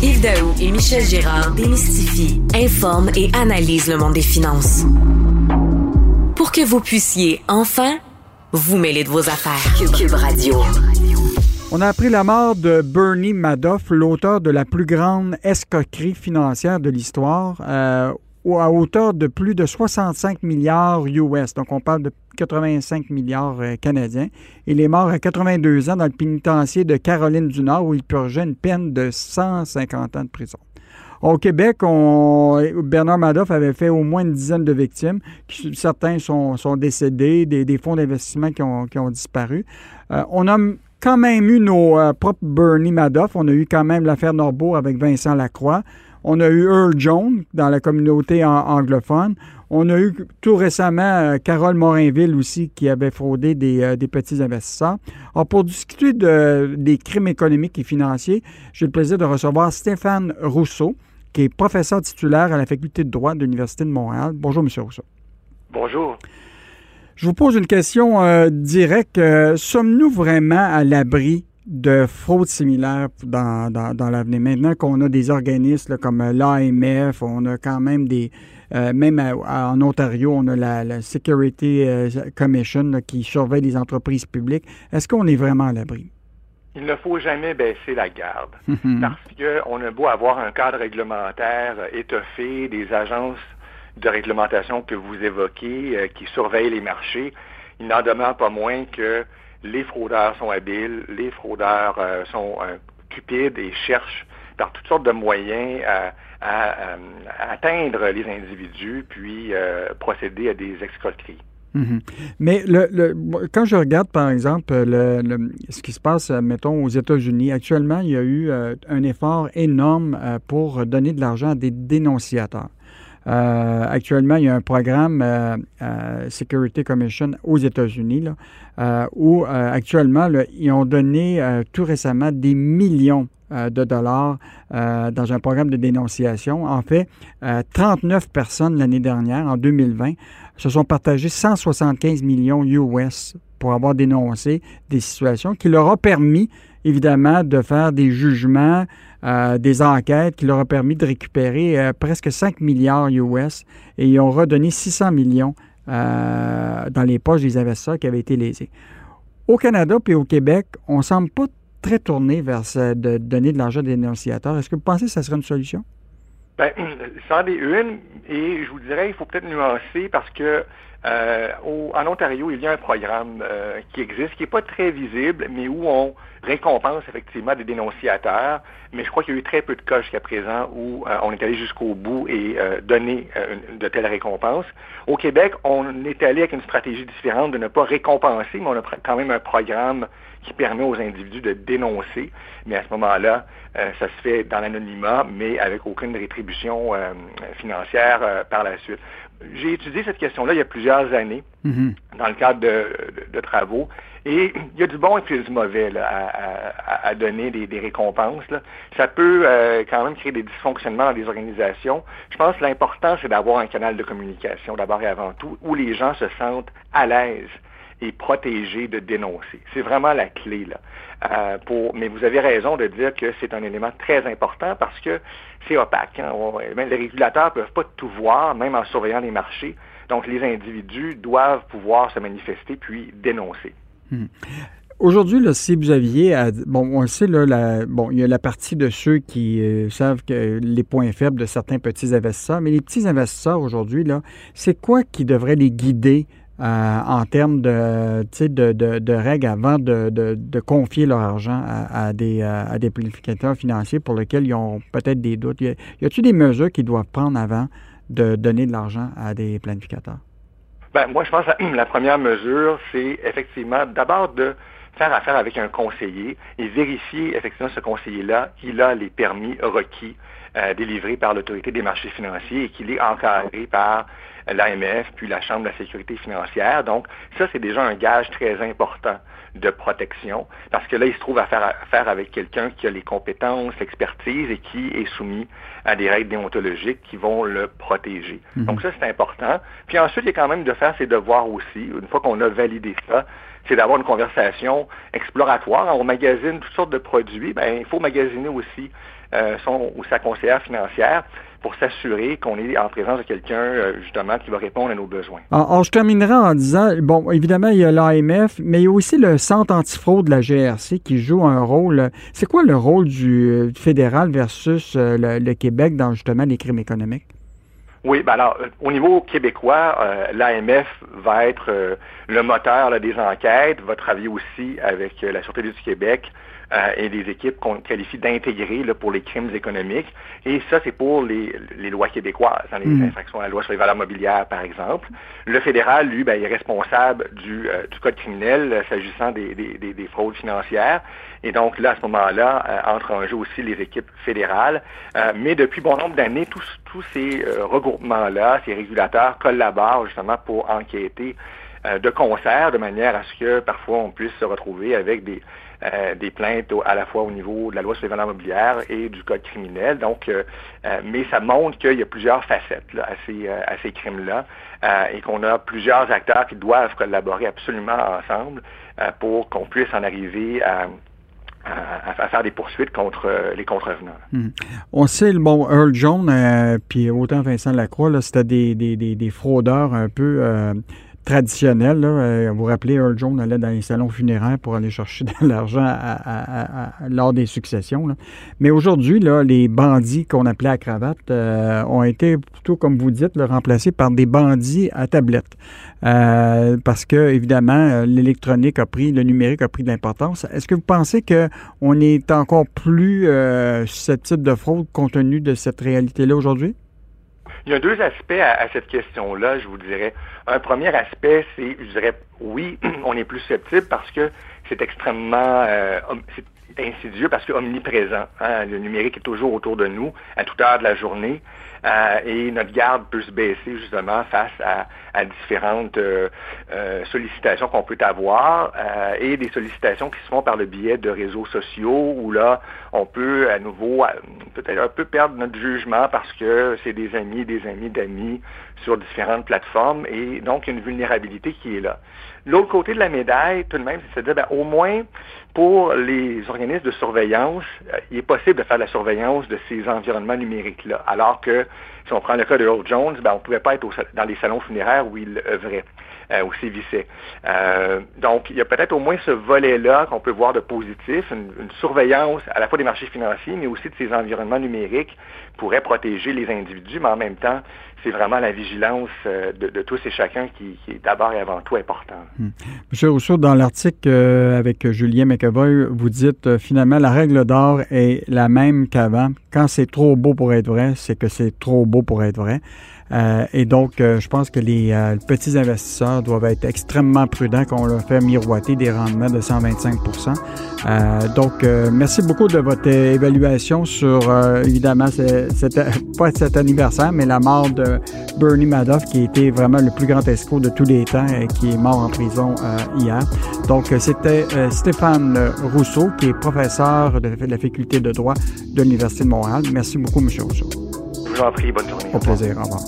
Yves Daou et Michel Girard démystifient, informent et analysent le monde des finances. Pour que vous puissiez enfin vous mêler de vos affaires. Cube, Radio. On a appris la mort de Bernie Madoff, l'auteur de la plus grande escroquerie financière de l'histoire, euh, à hauteur de plus de 65 milliards US. Donc, on parle de 85 milliards euh, canadiens. Il est mort à 82 ans dans le pénitencier de Caroline du Nord où il purgeait une peine de 150 ans de prison. Au Québec, Bernard Madoff avait fait au moins une dizaine de victimes. Certains sont, décédés, des, fonds d'investissement qui ont, disparu. Euh, on a quand même eu nos euh, propres Bernie Madoff. On a eu quand même l'affaire Norbeau avec Vincent Lacroix. On a eu Earl Jones dans la communauté anglophone. On a eu tout récemment euh, Carole Morinville aussi qui avait fraudé euh, des, petits investisseurs. Alors, pour discuter de, des crimes économiques et financiers, j'ai le plaisir de recevoir Stéphane Rousseau, qui est professeur titulaire à la faculté de droit de l'Université de Montréal. Bonjour, M. Rousseau. Bonjour. Je vous pose une question euh, directe. Sommes-nous vraiment à l'abri de fraudes similaires dans, dans, l'avenir. Maintenant qu'on a des organismes comme l'AMF, on a quand même des... Euh, même en Ontario, on a la, Security euh, Commission qui surveille les entreprises publiques. Est-ce qu'on est vraiment à l'abri? Il ne faut jamais baisser la garde parce qu'on a beau avoir un cadre réglementaire étoffé, des agences de réglementation que vous évoquez euh, qui surveillent les marchés, il n'en demeure pas moins que les fraudeurs sont habiles, les fraudeurs euh, sont euh, cupides et cherchent par toutes sortes de moyens à, euh, atteindre les individus, puis procéder à des escroqueries. Mhm. Mais quand je regarde, par exemple, ce qui se passe, mettons, aux États-Unis, actuellement, il y a eu un effort énorme pour donner de l'argent à des dénonciateurs. Euh, actuellement, il y a un programme euh, euh, Security Commission aux États-Unis où actuellement, ils ont donné tout récemment des millions de dollars dans un programme de dénonciation. En fait, 39 personnes l'année dernière, en 2020, se sont partagées 175 millions US pour avoir dénoncé des situations qui leur ont permis, évidemment, de faire des jugements, euh, des enquêtes qui leur ont permis de récupérer euh, presque 5 milliards US et ils ont redonné 600 millions euh, dans les poches des investisseurs qui avaient été lésés. Au Canada puis au Québec, on ne semble pas très tourné vers de donner de l'argent des dénonciateurs. Est-ce que vous pensez que ça serait une solution? Bien, ça en est une, et je vous dirais, il faut peut-être nuancer parce que euh, en Ontario, il y a un programme euh, qui existe, qui n'est pas très visible, mais où on récompense effectivement des dénonciateurs. Mais je crois qu'il y a eu très peu de cas jusqu'à présent où euh, on est allé jusqu'au bout et donné de telles récompenses. Au Québec, on est allé avec une stratégie différente de ne pas récompenser, mais on a quand même un programme qui permet aux individus de dénoncer. Mais à ce moment-là, ça se fait dans l'anonymat, mais avec aucune rétribution financière par la suite. J'ai étudié cette question-là il y a plusieurs années mhm. dans le cadre de, travaux. Et il y a du bon et puis du mauvais à, donner des, récompenses. Ça peut euh, quand même créer des dysfonctionnements dans des organisations. Je pense que l'important, c'est d'avoir un canal de communication, d'abord et avant tout, où les gens se sentent à l'aise et protégés de dénoncer. C'est vraiment la clé. Là. Euh, mais vous avez raison de dire que c'est un élément très important parce que c'est opaque. Hein. les régulateurs ne peuvent pas tout voir, même en surveillant les marchés. Donc, les individus doivent pouvoir se manifester puis dénoncer. Hmm. Aujourd'hui, si vous aviez, bon, on sait, là, bon, il y a la partie de ceux qui euh, savent que les points faibles de certains petits investisseurs, mais les petits investisseurs aujourd'hui, là, c'est quoi qui devrait les guider euh, en termes de, de, de, règles avant de, de, confier leur argent à, des, euh, à des planificateurs financiers pour lesquels ils ont peut-être des doutes. Y a-t-il des mesures qu'ils doivent prendre avant de donner de l'argent à des planificateurs? Ben, moi, je pense que la première mesure, c'est effectivement d'abord de faire affaire avec un conseiller et vérifier effectivement ce conseiller-là, il a les permis requis euh, délivrés par l'autorité des marchés financiers et qu'il est encadré par l'AMF, puis la Chambre de la sécurité financière. Donc, ça, c'est déjà un gage très important de protection, parce que là, il se trouve à faire affaire avec quelqu'un qui a les compétences, l'expertise et qui est soumis à des règles déontologiques qui vont le protéger. Mhm. Donc ça, c'est important. Puis ensuite, il y a quand même de faire ses devoirs aussi. Une fois qu'on a validé ça, c'est d'avoir une conversation exploratoire. On magasine toutes sortes de produits, ben, il faut magasiner aussi son ou sa conseillère financière pour s'assurer qu'on est en présence de quelqu'un, euh, justement, qui va répondre à nos besoins. Alors, je terminerai en disant, bon, évidemment, il y a l'AMF, mais il y a aussi le Centre antifraude de la GRC qui joue un rôle. C'est quoi le rôle du, euh, fédéral versus euh, le, Québec dans, justement, les crimes économiques? Oui, ben alors, au niveau québécois, l'AMF va être le moteur des enquêtes, va travailler aussi avec la Sûreté du Québec, euh, et des équipes qu'on qualifie d'intégrer pour les crimes économiques. Et ça, c'est pour les, lois québécoises, hein, les mm. infractions à la loi sur les valeurs mobilières, par exemple. Le fédéral, lui, ben, est responsable du, euh, du code criminel euh, s'agissant des, des, des, fraudes financières. Et donc, là, à ce moment-là, entrent en jeu aussi les équipes fédérales. mais depuis bon nombre d'années, tous, tous ces ces régulateurs collaborent justement pour enquêter de concert, de manière à ce que parfois on puisse se retrouver avec des, euh, plaintes à la fois au niveau de la loi sur les valeurs mobilières et du code criminel. Donc, euh, euh, mais ça montre qu'il y a plusieurs facettes à ces crimes-là et qu'on a plusieurs acteurs qui doivent collaborer absolument ensemble pour qu'on puisse en arriver à, à, faire des poursuites contre les contrevenants. Hmm. On sait, bon, Earl Jones, puis autant Vincent Lacroix, c'était des, des, des, des, fraudeurs un peu traditionnel. Euh, vous vous rappelez, Earl Jones allait dans les salons funéraires pour aller chercher de l'argent lors des successions. Mais aujourd'hui, les bandits qu'on appelait à cravate euh, ont été plutôt, comme vous dites, remplacés par des bandits à tablette. Euh, parce que, évidemment, l'électronique a pris, le numérique a pris de l'importance. Est-ce que vous pensez qu'on est encore plus susceptible de fraude compte tenu de cette réalité-là aujourd'hui? Il y a deux aspects à, cette question-là, je vous dirais. Un premier aspect, c'est, je dirais, oui, on est plus susceptible parce que c'est extrêmement euh, insidieux, parce que omniprésent. Hein. Le numérique est toujours autour de nous, à toute heure de la journée. Euh, et notre garde peut se baisser justement face à, différentes euh, euh, sollicitations qu'on peut avoir et des sollicitations qui se font par le biais de réseaux sociaux où là, on peut à nouveau peut-être un peu perdre notre jugement parce que c'est des amis, des amis d'amis sur différentes plateformes et donc une vulnérabilité qui est là. L'autre côté de la médaille, tout de même, c'est de dire, ben, au moins, pour les organismes de surveillance, euh, il est possible de faire la surveillance de ces environnements numériques-là. Alors que, si on prend le cas de Earl Jones, ben, on ne pouvait pas être dans les salons funéraires où il œuvrait. Euh, ou sévissait. Euh, donc, il y a peut-être au moins ce volet-là qu'on peut voir de positif, une, une, surveillance à la fois des marchés financiers, mais aussi de ces environnements numériques pourrait protéger les individus, mais en même temps, c'est vraiment la vigilance euh, de, tous et chacun qui, est d'abord et avant tout important. Hmm. Monsieur Rousseau, dans l'article euh, avec Julien McEvoy, vous dites euh, finalement la règle d'or est la même qu'avant. Quand c'est trop beau pour être vrai, c'est que c'est trop beau pour être vrai. Euh, et donc, je pense que les petits investisseurs doivent être extrêmement prudents quand on leur fait miroiter des rendements de 125 Donc, merci beaucoup de votre évaluation sur, évidemment, c'était pas cet anniversaire, mais la mort de Bernie Madoff, qui a été vraiment le plus grand escroc de tous les temps et qui est mort en prison hier. Donc, c'était Stéphane Rousseau, qui est professeur de la faculté de droit de l'Université de Montréal. Merci beaucoup, M. Rousseau. Je vous en prie, bonne journée. Au plaisir, au revoir.